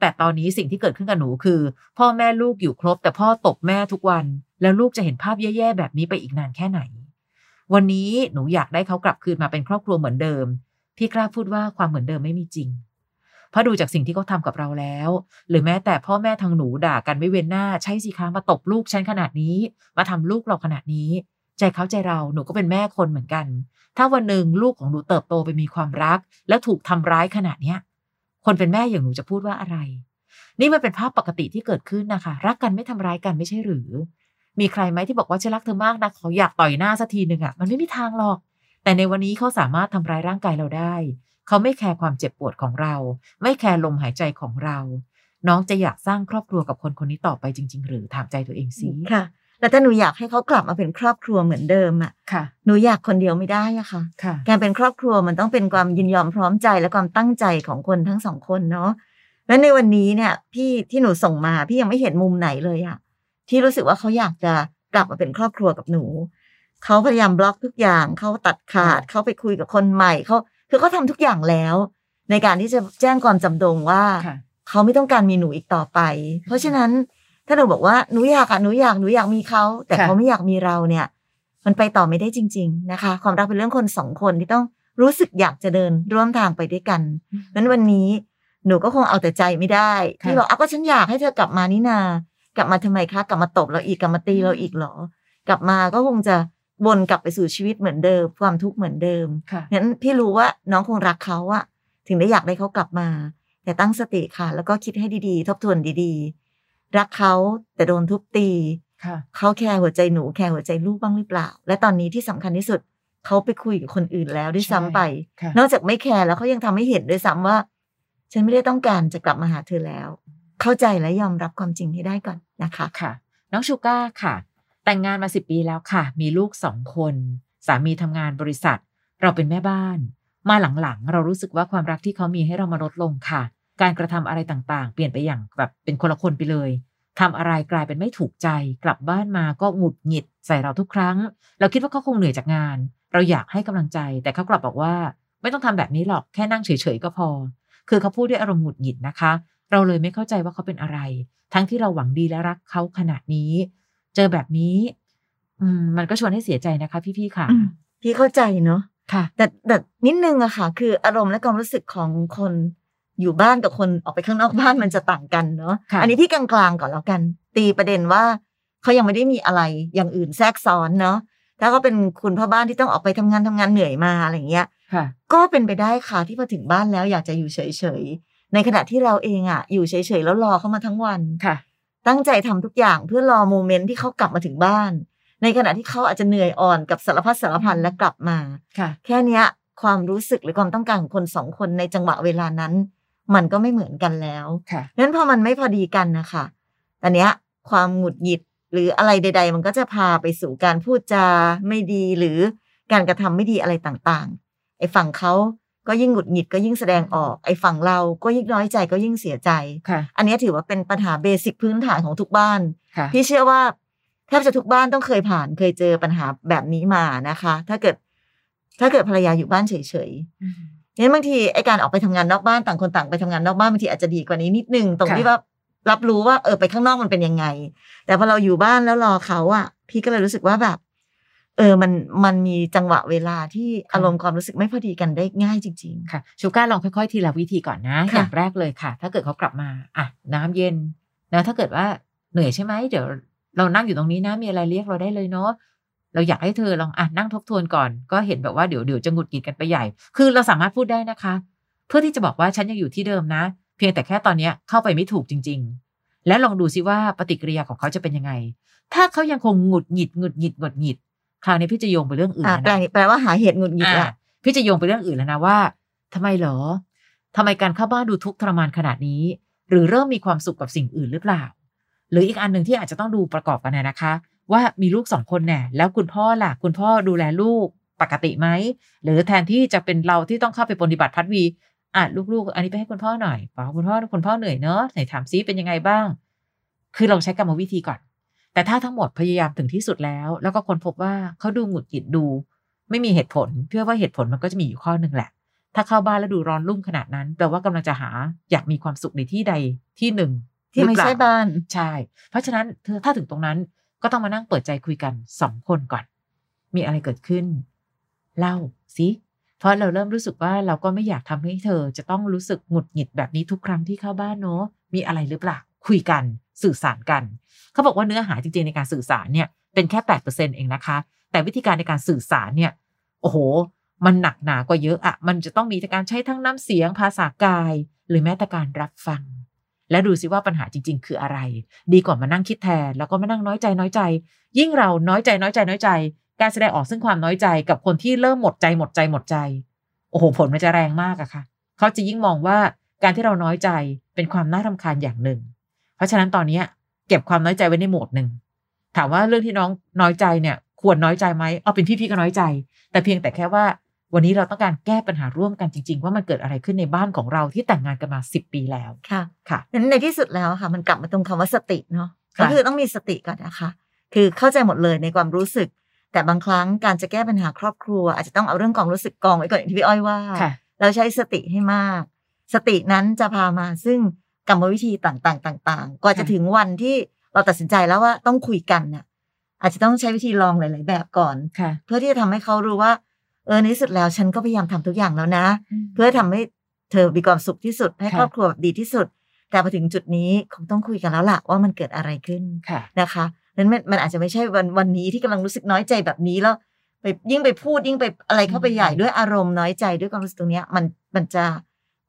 แต่ตอนนี้สิ่งที่เกิดขึ้นกับหนูคือ พ่อแม่ลูกอยู่ครบ แต่พ่อตบแม่ทุกวัน แล้วลูกจะเห็นภาพแย่ๆแบบนี้ไปอีกนานแค่ไหนวันนี้หนูอยากได้เขากลับคืนมาเป็นครอบครัวเหมือนเดิม พี่กล้าพูดว่าความเหมือนเดิมไม่มีจริง เพราะดูจากสิ่งที่เขาทากับเราแล้ว หรือแม้แต่พ่อแม่ทางหนูด่ากันไม่เว้นหน้า ใช่สิคะมาตบลูกฉันขนาดนี้ มาทำลูกเราขนาดนี้ ใจเขาใจเราหนูก็เป็นแม่คนเหมือนกัน ถ้าวันหนึ่งลูกของหนูเติบโตไปมีความรัก แล้วถูกทำร้ายขนาดเนี้ยคนเป็นแม่อย่างหนูจะพูดว่าอะไร นี่มันเป็นภาพปกติที่เกิดขึ้นนะคะ รักกันไม่ทำร้ายกันไม่ใช่หรือ มีใครไหมที่บอกว่าฉันรักเธอมากนะเขาอยากต่อยหน้าสักทีหนึ่งอะมันไม่มีทางหรอก แต่ในวันนี้เขาสามารถทำร้ายร่างกายเราได้ เขาไม่แคร์ความเจ็บปวดของเรา ไม่แคร์ลมหายใจของเรา น้องจะอยากสร้างครอบครัวกับคนคนนี้ต่อไปจริง ๆ หรือถามใจตัวเองสิค่ะ แล้วถ้าหนูอยากให้เขากลับมาเป็นครอบครัวเหมือนเดิมอะค่ะ หนูอยากคนเดียวไม่ได้อะค่ะค่ะการเป็นครอบครัวมันต้องเป็นความยินยอมพร้อมใจและความตั้งใจของคนทั้งสองคนเนาะและในวันนี้เนี่ย พี่ที่หนูส่งมาพี่ยังไม่เห็นมุมไหนเลยอะที่รู้สึกว่าเขาอยากจะกลับมาเป็นครอบครัวกับหนู เขาพยายามบล็อกทุกอย่างเขาตัดขาดเขาไปคุยกับคนใหม่เขาคือเขาทำทุกอย่างแล้ว ในการที่จะแจ้งความจำงว่าค่ะเขาไม่ต้องการมีหนูอีกต่อไป เพราะฉะนั้นถ้าหนูบอกว่าหนูอยากอะหนูอยากหนูอยากมีเขาแต่ค่ะเขาไม่อยากมีเราเนี่ย มันไปต่อไม่ได้จริง ๆ นะคะ ความรักเป็นเรื่องคนสองคนที่ต้องรู้สึกอยากจะเดินร่วมทางไปด้วยกันนั้นวันนี้หนูก็คงเอาแต่ใจไม่ได้ค่ะที่บอกอะก็ฉันอยากให้เธอกลับมานี่นา กลับมาทำไมคะ กลับมาตบเราอีก กลับมาตีเราอีกเหรอ กลับมาก็คงจะ วนกลับไปสู่ชีวิตเหมือนเดิม ความทุกข์เหมือนเดิมค่ะงั้นพี่รู้ว่าน้องคงรักเขาอะถึงได้อยากได้เขากลับมา แต่ตั้งสติค่ะ แล้วก็คิดให้ดีๆ ทบทวนดีๆ รักเขาแต่โดนทุบตีค่ะเขาแคร์หัวใจหนูแคร์หัวใจลูกบ้างหรือเปล่า และตอนนี้ที่สำคัญที่สุดเขาไปคุยกับคนอื่นแล้วด้วยซ้ำไปค่ะนอกจากไม่แคร์แล้วเขายังทำให้เห็นด้วยซ้ำว่า ฉันไม่ได้ต้องการจะกลับมาหาเธอแล้ว เข้าใจและยอมรับความจริงให้ได้ก่อนนะคะค่ะ น้องชูก้าค่ะ แต่งงานมาสิบปีแล้วค่ะ มีลูกสองคน สามีทำงานบริษัท เราเป็นแม่บ้าน มาหลังๆ เรารู้สึกว่าความรักที่เขามีให้เรามาลดลงค่ะ การกระทำอะไรต่างๆ เปลี่ยนไปอย่างแบบเป็นคนละคนไปเลยทำอะไรกลายเป็นไม่ถูกใจ กลับบ้านมาก็หงุดหงิดใส่เราทุกครั้ง เราคิดว่าเขาคงเหนื่อยจากงาน เราอยากให้กำลังใจ แต่เขากลับบอกว่า ไม่ต้องทำแบบนี้หรอกแค่นั่งเฉยๆก็พอ คือเขาพูดด้วยอารมณ์หงุดหงิดนะคะ เราเลยไม่เข้าใจว่าเขาเป็นอะไร ทั้งที่เราหวังดีและรักเขาขนาดนี้ เจอแบบนี้ อืม มันก็ชวนให้เสียใจนะคะ พี่ๆค่ะอืมพี่เข้าใจเนาะค่ะ แต่แต่นิดนึงอะค่ะ คืออารมณ์และความรู้สึกของคนอยู่บ้านกับคนออกไปข้างนอกบ้านมันจะต่างกันเนาะค่ะอันี้พี่กลางๆก่อนแล้วกัน ตีประเด็นว่าเขายังไม่ได้มีอะไรอย่างอื่นแทรกซ้อนเนาะถ้าเขาเป็นคุณพ่อบ้านที่ต้องออกไปทำงานทำงานเหนื่อยมาอะไรอย่างเงี้ยค่ะก็เป็นไปได้ค่ะที่พอถึงบ้านแล้วอยากจะอยู่เฉยๆในขณะที่เราเองอะอยู่เฉยๆแล้วรอเขามาทั้งวันค่ะ ตั้งใจทำทุกอย่างเพื่อรอโมเมนต์ที่เขากลับมาถึงบ้าน ในขณะที่เขาอาจจะเหนื่อยอ่อนกับสารพัดสารพันและกลับมาค่ะ แค่เนี้ยความรู้สึกหรือความต้องการของคนสองคนในจังหวะเวลานั้น มันก็ไม่เหมือนกันแล้วค่ะนั้นพอมันไม่พอดีกันนะคะตอนเนี้ยความหงุดหงิดหรืออะไรใด ๆ มันก็จะพาไปสู่การพูดจาไม่ดีหรือการกระทำไม่ดีอะไรต่างๆไอ้ฝั่งเขา ก็ยิ่งหงุดหงิดก็ยิ่งแสดงออกไอ้ฝั่งเราก็ยิ่งน้อยใจก็ยิ่งเสียใจค่ะอันเนี้ยถือว่าเป็นปัญหาเบสิกพื้นฐานของทุกบ้านค่ะพี่เชื่อว่าแทบจะทุกบ้านต้องเคยผ่านเคยเจอปัญหาแบบนี้มานะคะ ถ้าเกิด ถ้าเกิดภรรยาอยู่บ้านเฉยๆงั้นบางทีไอการออกไปทำงานนอกบ้านต่างคนต่างไปทำงานนอกบ้านบางทีอาจจะดีกว่านี้นิดนึงตรงค่ะที่ว่ารับรู้ว่าเออไปข้างนอกมันเป็นยังไง แต่พอเราอยู่บ้านแล้วรอเขาอะพี่ก็เลยรู้สึกว่าแบบ เออมันมันมีจังหวะเวลาที่อารมณ์ความรู้สึกไม่พอดีกันได้ง่ายจริงค่ะ ชูก้าลองค่อยๆ ทีละวิธีก่อนนะค่ะอย่างแรกเลยค่ะ ถ้าเกิดเขากลับมาอะน้ำเย็นนะถ้าเกิดว่าเหนื่อยใช่ไหมเดี๋ยวเรานั่งอยู่ตรงนี้นะมีอะไรเรียกเราได้เลยเนาะเราอยากให้เธอลองอะนั่งทบทวนก่อน ก็เห็นแบบว่าเดี๋ยวเดี๋ยวจะหงุดหงิดกันไปใหญ่ คือเราสามารถพูดได้นะคะ เพื่อที่จะบอกว่าฉันยังอยู่ที่เดิมนะ เพียงแต่แค่ตอนเนี้ยเข้าไปไม่ถูกจริง ๆ และลองดูซิว่าปฏิกิริยาของเขาจะเป็นยังไง ถ้าเขายังคงหงุดหงิดหงุดหงิดหงุดหงิด คราวนี้พี่จะโยงไปเรื่องอื่ๆนอ่าแล้วแปลนะแปลว่าหาเหตุหงุดหงิดอะละพี่จะโยงไปเรื่องอื่นแล้วนะว่าทำไมเหรอทำไมการเข้าบ้านดูทุกข์ทรมานขนาดนี้ หรือเริ่มมีความสุขกับสิ่งอื่นหรือเปล่า หรืออีกอันหนึ่งที่อาจจะต้องดูประกอบกันนะนะคะ ว่ามีลูกสองคนแน่แล้วคุณพ่อล่ะ คุณพ่อดูแลลูกปกติไหมหรือแทนที่จะเป็นเราที่ต้องเข้าไปปฏิบัติพัดวีอะลูกๆ อันนี้ไปให้คุณพ่อหน่อยบอกคุณพ่อคุณพ่อเหนื่อยเนอะไหนถามซิเป็นยังไงบ้าง คือเราใช้กรรมวิธีก่อน แต่ถ้าทั้งหมดพยายามถึงที่สุดแล้ว แล้วก็ค้นพบว่าเขาดูหงุดหงิดดู ไม่มีเหตุผลเพื่อว่าเหตุผลมันก็จะมีอยู่ข้อหนึ่งแหละ ถ้าเข้าบ้านแล้วดูร้อนรุ่มขนาดนั้นแปลว่ากำลังจะหาอยากมีความสุขในที่ใดที่หนึ่งที่ไม่หรือเปล่ใช่บ้านใช่ เพราะฉะนั้นเธอถ้าถึงตรงนั้นก็ต้องมานั่งเปิดใจคุยกันสองคนก่อน มีอะไรเกิดขึ้นเล่าสิเพราะเราเริ่มรู้สึกว่าเราก็ไม่อยากทำให้เธอจะต้องรู้สึกหงุดหงิดแบบนี้ทุกครั้งที่เข้าบ้านเนอะมีอะไรหรือเปล่าคุยกัน สื่อสารกัน เขาบอกว่าเนื้อหาจริงๆในการสื่อสารเนี่ยเป็นแค่แปดเปอร์เซ็นเองนะคะ แต่วิธีการในการสื่อสารเนี่ยโอ้โห มันหนักหนากว่าเยอะอะมันจะต้องมีการใช้ทั้งน้ำเสียงภาษากาย หรือแม้แต่การรับฟัง และดูซิว่าปัญหาจริง ๆ คืออะไร ดีกว่ามานั่งคิดแทน แล้วก็มานั่งน้อยใจน้อยใจ ยิ่งเราน้อยใจน้อยใจน้อยใจ การแสดงออกซึ่งความน้อยใจกับคนที่เริ่มหมดใจหมดใจหมดใจโอ้โหผลมันจะแรงมากอะค่ะ เขาจะยิ่งมองว่าการที่เราน้อยใจเป็นความน่ารำคาญอย่างหนึ่ง เพราะฉะนั้นตอนเนี้ยเก็บความน้อยใจไว้ในโหมดหนึ่งถามว่าเรื่องที่น้องน้อยใจเนี่ยควรน้อยใจไหมเอาเป็นพี่ๆก็น้อยใจ แต่เพียงแต่แค่ว่า วันนี้เราต้องการแก้ปัญหาร่วมกันจริง ๆ ว่ามันเกิดอะไรขึ้นในบ้านของเราที่แต่งงานกันมาสิบปีแล้วค่ะค่ะนั้นในที่สุดแล้วค่ะ มันกลับมาตรงคำว่าสติเนาะค่ะก็คือต้องมีสติก่อนนะคะ คือเข้าใจหมดเลยในความรู้สึก แต่บางครั้งการจะแก้ปัญหาครอบครัว อาจจะต้องเอาเรื่องความรู้สึกกองไว้ก่อนอย่างที่พี่อ้อยว่าค่ะเราใช้สติให้มาก สตินั้นจะพามาซึ่ง กรรมวิธีต่างๆ ต่าง ๆ กว่าจะค่ะถึงวันที่เราตัดสินใจแล้วว่าต้องคุยกันน่ะ อาจจะต้องใช้วิธีลองหลาย ๆ แบบก่อนค่ะเพื่อที่จะทำให้เขารู้ว่า เออในที่สุดแล้วฉันก็พยายามทำทุกอย่างแล้วนะ เพื่อทำให้เธอมีความสุขที่สุด ให้ค่ะครอบครัวแบบดีที่สุด แต่พอถึงจุดนี้คงต้องคุยกันแล้วล่ะว่ามันเกิดอะไรขึ้นค่ะนะคะนั้นมันมันอาจจะไม่ใช่วันวันนี้ที่กำลังรู้สึกน้อยใจแบบนี้แล้วไปยิ่งไปพูดยิ่งไปอะไรเข้าไปใหญ่อืมด้วยอารมณ์น้อยใจด้วยความรู้สึกตรงเนี้ยมันมันจะ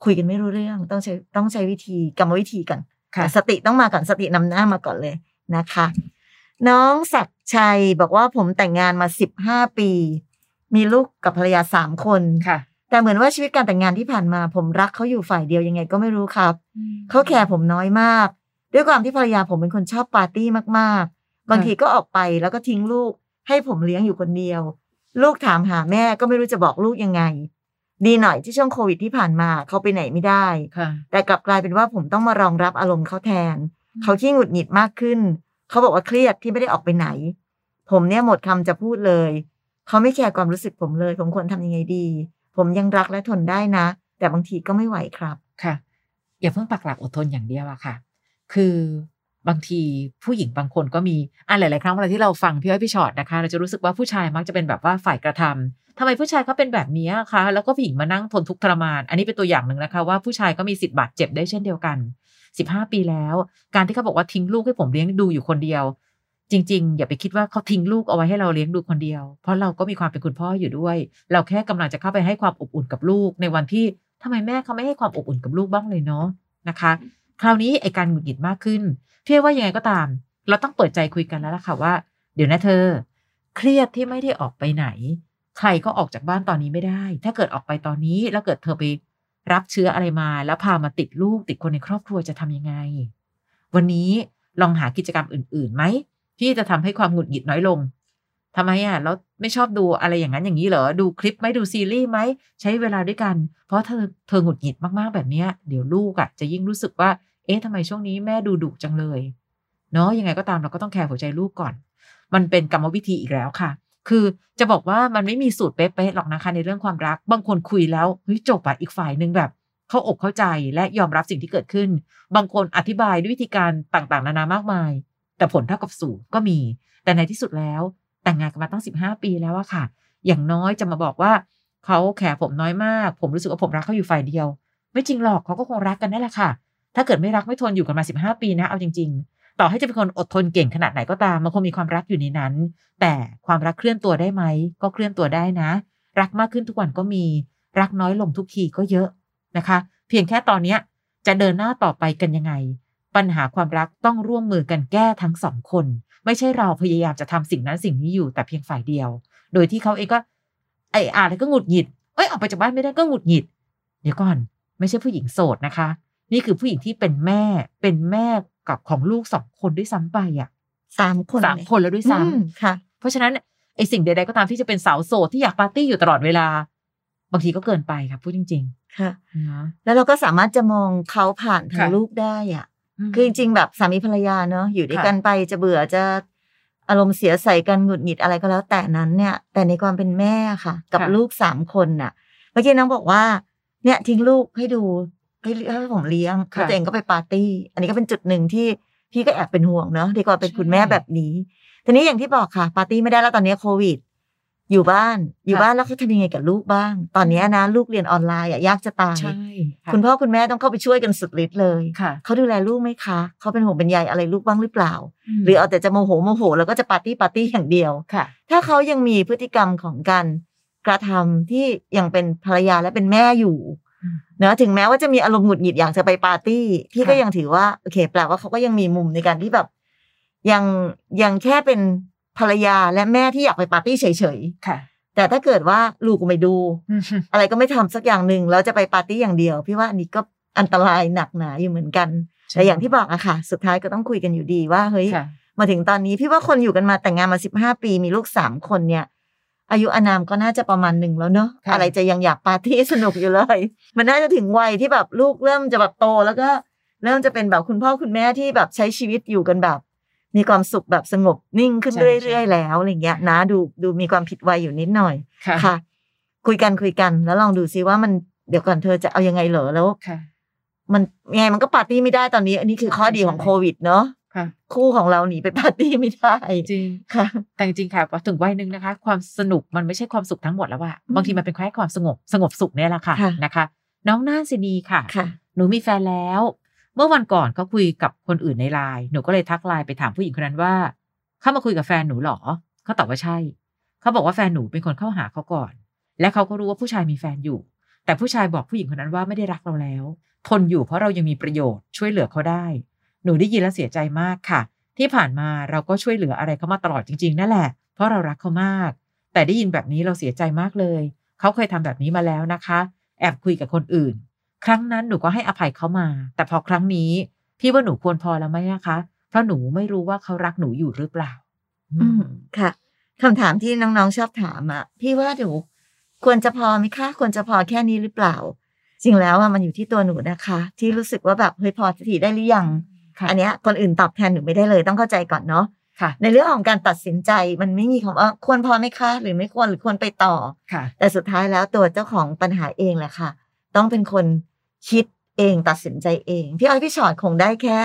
คุยกันไม่รู้เรื่องต้องใช้ต้องใช้วิธีกรรมวิธีกันค่ะสติต้องมาก่อนสตินำหน้ามาก่อนเลยนะคะ น้องศักดิ์ชัยบอกว่าผมแต่งงานมาสิบห้าปี มีลูกกับภรรยาสามคนค่ะ แต่เหมือนว่าชีวิตการแต่งงานที่ผ่านมา ผมรักเขาอยู่ฝ่ายเดียวยังไงก็ไม่รู้ครับเขาแคร์ผมน้อยมาก ด้วยความที่ภรรยาผมเป็นคนชอบปาร์ตี้มากๆ บางทีก็ออกไปแล้วก็ทิ้งลูก ให้ผมเลี้ยงอยู่คนเดียว ลูกถามหาแม่ก็ไม่รู้จะบอกลูกยังไง ดีหน่อยที่ช่วงโควิดที่ผ่านมาเขาไปไหนไม่ได้ค่ะแต่กลับกลายเป็นว่าผมต้องมารองรับอารมณ์เขาแทน เขาขี้หงุดหงิดมากขึ้น เขาบอกว่าเครียดที่ไม่ได้ออกไปไหน ผมเนี่ยหมดคำจะพูดเลย เขาไม่แคร์ความรู้สึกผมเลย ผมควรทำยังไงดี ผมยังรักและทนได้นะ แต่บางทีก็ไม่ไหวครับ ค่ะ อย่าเพิ่งปักหลักอดทนอย่างเดียวอะค่ะ คือ บางทีผู้หญิงบางคนก็มีอะหลาย ๆ ครั้งเวลาที่เราฟังพี่อ้อยพี่ชอตนะคะ เราจะรู้สึกว่าผู้ชายมักจะเป็นแบบว่าฝ่ายกระทำทำไมผู้ชายเขาเป็นแบบนี้คะแล้วก็ผู้หญิงมานั่งทนทุกข์ทรมาน อันนี้เป็นตัวอย่างหนึ่งนะคะ ว่าผู้ชายก็มีสิทธิ์บาดเจ็บได้เช่นเดียวกันสิบห้าปีแล้ว การที่เขาบอกว่าทิ้งลูกให้ผมเลี้ยงดูอยู่คนเดียว จริง ๆ อย่าไปคิดว่าเขาทิ้งลูกเอาไว้ให้เราเลี้ยงดูคนเดียว เพราะเราก็มีความเป็นคุณพ่ออยู่ด้วย เราแค่กำลังจะเข้าไปให้ความอบอุ่นกับลูก ในวันที่ทำไมแม่เขาไม่ให้ความอบอุ่นกับลูกบ้างเลยเนาะนะคะ คราวนี้ไอการหงุดหงิดมากขึ้นเพี่ว่ายังไงก็ตาม เราต้องเปิดใจคุยกันแล้วล่ะค่ะว่า เดี๋ยวนะเธอ เครียดที่ไม่ได้ออกไปไหน ใครก็ออกจากบ้านตอนนี้ไม่ได้ ถ้าเกิดออกไปตอนนี้แล้วเกิดเธอไปรับเชื้ออะไรมา แล้วพามาติดลูกติดคนในครอบครัวจะทำยังไง วันนี้ลองหากิจกรรมอื่นๆไหมที่จะทำให้ความหงุดหงิดน้อยลง ทำไมอะแล้วไม่ชอบดูอะไรอย่างนั้นอย่างนี้เหรอ ดูคลิปไหมดูซีรีส์ไหม ใช้เวลาด้วยกัน เพราะเธอเธอหงุดหงิดมากๆแบบเนี้ยเดี๋ยวลูกอะจะยิ่งรู้สึกว่า เอ๊ะทำไมช่วงนี้แม่ดูดุจังเลย เนาะยังไงก็ตามเราก็ต้องแคร์หัวใจลูกก่อน มันเป็นกรรมวิธีอีกแล้วค่ะ คือจะบอกว่ามันไม่มีสูตรเป๊ะๆหรอกนะคะ ในเรื่องความรัก บางคนคุยแล้วเฮ้ยจบอะอีกฝ่ายหนึ่งแบบเขาอกเข้าใจและยอมรับสิ่งที่เกิดขึ้น บางคนอธิบายด้วยวิธีการต่างๆ นานามากมาย แต่ผลเท่ากับศูนย์ก็มี แต่ในที่สุดแล้ว แต่งงานกันมาตั้งสิบห้าปีแล้วอะค่ะ อย่างน้อยจะมาบอกว่าเขาแคร์ผมน้อยมาก ผมรู้สึกว่าผมรักเขาอยู่ฝ่ายเดียว ไม่จริงหรอกเขาก็คงรักกันนั่นแหละค่ะ ถ้าเกิดไม่รักไม่ทนอยู่กันมาสิบห้าปีนะเอาจริง ๆ ต่อให้จะเป็นคนอดทนเก่งขนาดไหนก็ตามมันคงมีความรักอยู่ในนั้น แต่ความรักเคลื่อนตัวได้ไหมก็เคลื่อนตัวได้นะ รักมากขึ้นทุกวันก็มี รักน้อยลงทุกทีก็เยอะนะคะ เพียงแค่ตอนเนี้ยจะเดินหน้าต่อไปกันยังไง ปัญหาความรักต้องร่วมมือกันแก้ทั้งสองคน ไม่ใช่เราพยายามจะทำสิ่งนั้นสิ่งนี้อยู่แต่เพียงฝ่ายเดียว โดยที่เขาเองก็ไอ้อ่านแล้วก็หงุดหงิดเอ้ยออกไปจากบ้านไม่ได้ก็หงุดหงิด เดี๋ยวก่อน ไม่ใช่ผู้หญิงโสดนะคะ นี่คือผู้หญิงที่เป็นแม่เป็นแม่กับของลูกสองคนด้วยซ้ำไปอะสามคนสามคนแล้วด้วยซ้ำอืมค่ะ เพราะฉะนั้นไอสิ่งใดๆก็ตามที่จะเป็นสาวโสดที่อยากปาร์ตี้อยู่ตลอดเวลา บางทีก็เกินไปค่ะพูดจริงค่ะๆนะแล้วเราก็สามารถจะมองเขาผ่านทางค่ะลูกได้อะม คือจริงๆแบบสามีภรรยาเนอะอยู่ด้วยค่ะกันไปจะเบื่อจะอารมณ์เสียใส่กันหงุดหงิดอะไรก็แล้ว แต่นั้นเนี่ย แต่ในความเป็นแม่ค่ะ กับค่ะลูกสามคนน่ะเมื่อกี้น้องบอกว่า เนี่ยทิ้งลูกให้ดูให้ให้ผมเลี้ยงค่ะแล้วตัวเองก็ไปปาร์ตี้ อันนี้ก็เป็นจุดหนึ่งที่พี่ก็แอบเป็นห่วงเนาะดีกว่าเป็นใช่คุณแม่แบบนี้ทีนี้อย่างที่บอกค่ะ ปาร์ตี้ไม่ได้แล้วตอนนี้โควิด อยู่บ้าน อยู่ค่ะบ้านแล้วเขาทำยังไงกับลูกบ้าง ตอนนี้นะ ลูกเรียนออนไลน์อะยากจะตายใช่ะคุณพ่อคุณแม่ต้องเข้าไปช่วยกันสุดฤทธิ์เลยค่ะเขาดูแลลูกไหมคะ เขาเป็นห่วงเป็นใยอะไรลูกบ้างหรือเปล่ามหรือเอาแต่จะโมโหโมโห แล้วก็จะปาร์ตี้ปาร์ตี้อย่างเดียวค่ะ ถ้าเขายังมีพฤติกรรมของการกระทำที่ยังเป็นภรรยาและเป็นแม่อยู่อืมเนอะถึงแม้ว่าจะมีอารมณ์หงุดหงิดอยากจะไปปาร์ตี้พี่ก็ค่ะยังถือว่าโอเค แปลว่าเขาก็ยังมีมุมในการที่แบบ ยังยังแค่เป็น ภรรยาและแม่ที่อยากไปปาร์ตี้เฉยค่ะๆแต่ถ้าเกิดว่าลูกก็ไม่ดูอืมอะไรก็ไม่ทำสักอย่างหนึ่งแล้วจะไปปาร์ตี้อย่างเดียว พี่ว่าอันนี้ก็อันตรายหนักหนาอยู่เหมือนกันแต่อย่างที่บอกอะค่ะ สุดท้ายก็ต้องคุยกันอยู่ดีว่าเฮ้ยค่ะมาถึงตอนนี้พี่ว่าคนอยู่กันมาแต่งงานมาสิบห้าปีมีลูกสามคนเนี่ย อายุอานามก็น่าจะประมาณหนึ่งแล้วเนอะค่ะอะไรจะยังอยากปาร์ตี้สนุกอยู่เลย มันน่าจะถึงวัยที่แบบลูกเริ่มจะแบบโตแล้วก็เริ่มจะเป็นแบบคุณพ่อคุณแม่ที่แบบใช้ชีวิตอยู่กันแบบ มีความสุขแบบสงบนิ่งขึ้นใช่เรื่อยๆแล้วอะไรเงี้ยนะดูดูมีความผิดวัยอยู่นิดหน่อยค่ะค่ะ คุยกันคุยกัน แล้วลองดูซิว่ามันเดี๋ยวก่อนเธอจะเอายังไงเหรอแล้วค่ะมันยังไงมันก็ปาร์ตี้ไม่ได้ตอนนี้ อันนี้คือข้อดีของใช่โควิดเนาะค่ะคู่ของเราหนีไปปาร์ตี้ไม่ได้จริงค่ะ แต่จริงๆค่ะพอถึงวัยหนึ่งนะคะ ความสนุกมันไม่ใช่ความสุขทั้งหมดแล้วว่าอืมบางทีมันเป็นแค่ความสงบสงบสุขเนี่ยแหละค่ะค่ะนะคะ น้องน่านสินีค่ะค่ะ หนูมีแฟนแล้ว เมื่อวันก่อนเขาคุยกับคนอื่นในไลน์หนูก็เลยทักไลน์ไปถามผู้หญิงคนนั้นว่า เข้ามาคุยกับแฟนหนูหรอเขาตอบว่าใช่ เขาบอกว่าแฟนหนูเป็นคนเข้าหาเขาก่อน และเขาก็รู้ว่าผู้ชายมีแฟนอยู่ แต่ผู้ชายบอกผู้หญิงคนนั้นว่าไม่ได้รักเราแล้ว ทนอยู่เพราะเรายังมีประโยชน์ช่วยเหลือเขาได้ หนูได้ยินแล้วเสียใจมากค่ะ ที่ผ่านมาเราก็ช่วยเหลืออะไรเขามาตลอดจริง ๆ นั่นแหละ เพราะเรารักเขามาก แต่ได้ยินแบบนี้เราเสียใจมากเลย เขาเคยทำแบบนี้มาแล้วนะคะ แอบคุยกับคนอื่น ครั้งนั้นหนูก็ให้อภัยเขามา แต่พอครั้งนี้พี่ว่าหนูควรพอแล้วไหมนะคะ เพราะหนูไม่รู้ว่าเขารักหนูอยู่หรือเปล่า อืมค่ะคำถามที่น้องๆชอบถามอะ พี่ว่าเดี๋ยวควรจะพอไหมคะ ควรจะพอแค่นี้หรือเปล่า จริงแล้วอะมันอยู่ที่ตัวหนูนะคะ ที่รู้สึกว่าแบบเฮ้ยพอจะทีได้หรือยังค่ะอันเนี้ยคนอื่นตอบแทนหนูไม่ได้เลยต้องเข้าใจก่อนเนาะค่ะ ในเรื่องของการตัดสินใจมันไม่มีคำว่าควรพอไหมคะ หรือไม่ควรหรือควรไปต่อค่ะ แต่สุดท้ายแล้วตัวเจ้าของปัญหาเองแหละค่ะ ต้องเป็นคน คิดเองตัดสินใจเอง พี่อ้อยพี่ชอดคงได้แค่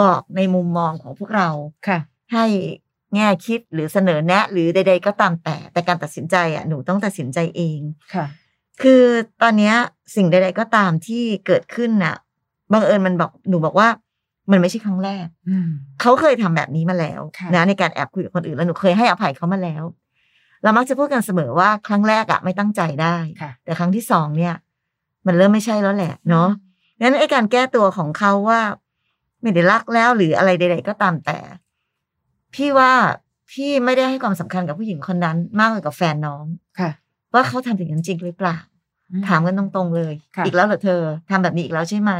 บอกในมุมมองของพวกเราค่ะ ให้แง่คิดหรือเสนอแนะ หรือใด ๆ ก็ตามแต่ แต่การตัดสินใจอะหนูต้องตัดสินใจเองค่ะ คือตอนเนี้ยสิ่งใด ๆ ก็ตามที่เกิดขึ้นน่ะบังเอิญมันบอกหนูบอกว่ามันไม่ใช่ครั้งแรกอืมเขาเคยทำแบบนี้มาแล้วค่ะนะในการแอบคุยกับคนอื่นแล้วหนูเคยให้อภัยเขามาแล้ว เรามักจะพูดกันเสมอว่าครั้งแรกอะไม่ตั้งใจได้ค่ะแต่ครั้งที่สองเนี่ย มันเริ่มไม่ใช่แล้วแหละ เนาะงั้นไอ้การแก้ตัวของเขาว่า ไม่ได้รักแล้วหรืออะไรใด ๆ ก็ตามแต่ พี่ว่าพี่ไม่ได้ให้ความสำคัญกับผู้หญิงคนนั้น มากกว่ากับแฟนน้องค่ะ ว่าเขาทำอย่างนั้นจริงหรือเปล่า ถามกันตรงๆเลยค่ะอีกแล้วเหรอเธอทำแบบนี้อีกแล้วใช่ไหม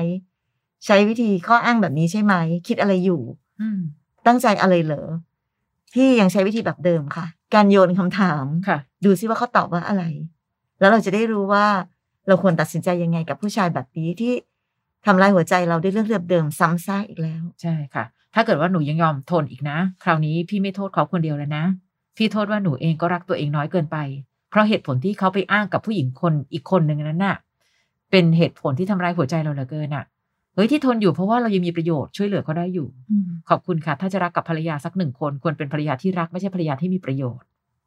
ใช้วิธีข้ออ้างแบบนี้ใช่ไหมคิดอะไรอยู่อืมตั้งใจอะไรเหรอพี่ยังใช้วิธีแบบเดิมค่ะ การโยนคำถามค่ะ ดูซิว่าเขาตอบว่าอะไร แล้วเราจะได้รู้ว่า เราควรตัดสินใจยังไงกับผู้ชายแบบนี้ที่ทำลายหัวใจเราด้วยเรื่องเดิมๆซ้ำซากอีกแล้ว ใช่ค่ะ ถ้าเกิดว่าหนูยังยอมทนอีกนะ คราวนี้พี่ไม่โทษเขาคนเดียวแล้วนะ พี่โทษว่าหนูเองก็รักตัวเองน้อยเกินไป เพราะเหตุผลที่เขาไปอ้างกับผู้หญิงคนอีกคนหนึ่งนั้นน่ะ เป็นเหตุผลที่ทำร้ายหัวใจเราเหลือเกินน่ะเฮ้ยที่ทนอยู่เพราะว่าเรายังมีประโยชน์ช่วยเหลือเขาได้อยู่ ขอบคุณค่ะ ถ้าจะรักกับภรรยาสักหนึ่งคนควรเป็นภรรยาที่รักไม่ใช่ภรรยาที่มีประโยชน์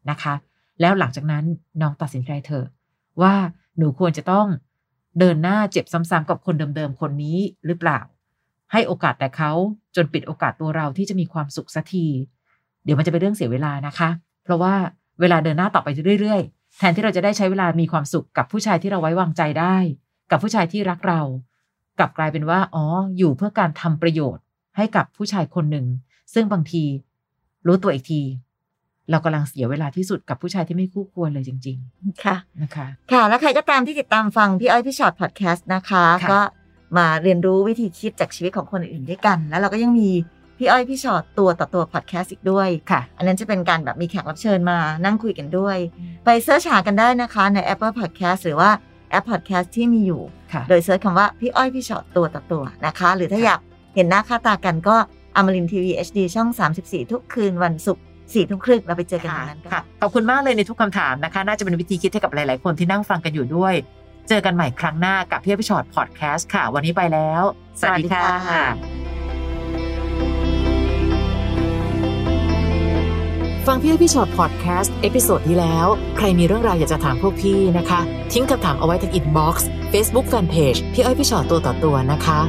นะคะ แล้วหลังจากนั้นน้องตัดสินใจเถอะ ว่าหนูควรจะต้องเดินหน้าเจ็บซ้ำๆกับคนเดิมๆคนนี้หรือเปล่า ให้โอกาสแต่เขาจนปิดโอกาสตัวเราที่จะมีความสุขสักที เดี๋ยวมันจะเป็นเรื่องเสียเวลานะคะ เพราะว่าเวลาเดินหน้าต่อไปเรื่อยๆ แทนที่เราจะได้ใช้เวลามีความสุขกับผู้ชายที่เราไว้วางใจได้ กับผู้ชายที่รักเรา กลับกลายเป็นว่าอ๋ออยู่เพื่อการทำประโยชน์ให้กับผู้ชายคนหนึ่ง ซึ่งบางที รู้ตัวอีกที เรากำลังเสียเวลาที่สุดกับผู้ชายที่ไม่คู่ควรเลยจริงค่ะๆนะคะ ค่ะ แล้วใครก็ตามที่ติดตามฟังพี่อ้อยพี่ชอตพอดแคสต์นะคะค่ะก็มาเรียนรู้วิธีคิดจากชีวิตของคนอื่นด้วยกัน แล้วเราก็ยังมีพี่อ้อยพี่ชอตตัวต่อตัวพอดแคสต์อีกด้วยค่ะ อันนั้นจะเป็นการแบบมีแขกรับเชิญมานั่งคุยกันด้วย ไปเสิร์ชหากันได้นะคะใน Apple Podcast หรือว่าแอป Podcast ที่มีอยู่ค่ะโดยเสิร์ชคำว่าพี่อ้อยพี่ชอตตัวต่อตัวนะคะ หรือถ้าอยากเห็นหน้าค่าตากันก็อมรินทีวี HD ช่อง 34 ทุกคืนวันศุกร์ สี่ทุ่มครึ่งเราไปเจอกันตรงนั้นกันค่ะขอบคุณมากเลยในทุกคำถามนะคะ น่าจะเป็นวิธีคิดให้กับหลาย ๆ คนที่นั่งฟังกันอยู่ด้วย เจอกันใหม่ครั้งหน้ากับพี่อ้อยพี่ฉอดพอดแคสต์ค่ะ วันนี้ไปแล้ว สวัสดีค่ะสวัสดีค่ะฟังพี่อ้อยพี่ฉอดพอดแคสต์ episode ที่แล้ว ใครมีเรื่องราวอยากจะถามพวกพี่นะคะ ทิ้งคำถามเอาไว้ที่ inbox เฟซบุ๊กแฟนเพจพี่อ้อยพี่ฉอดตัวต่อตัวนะคะ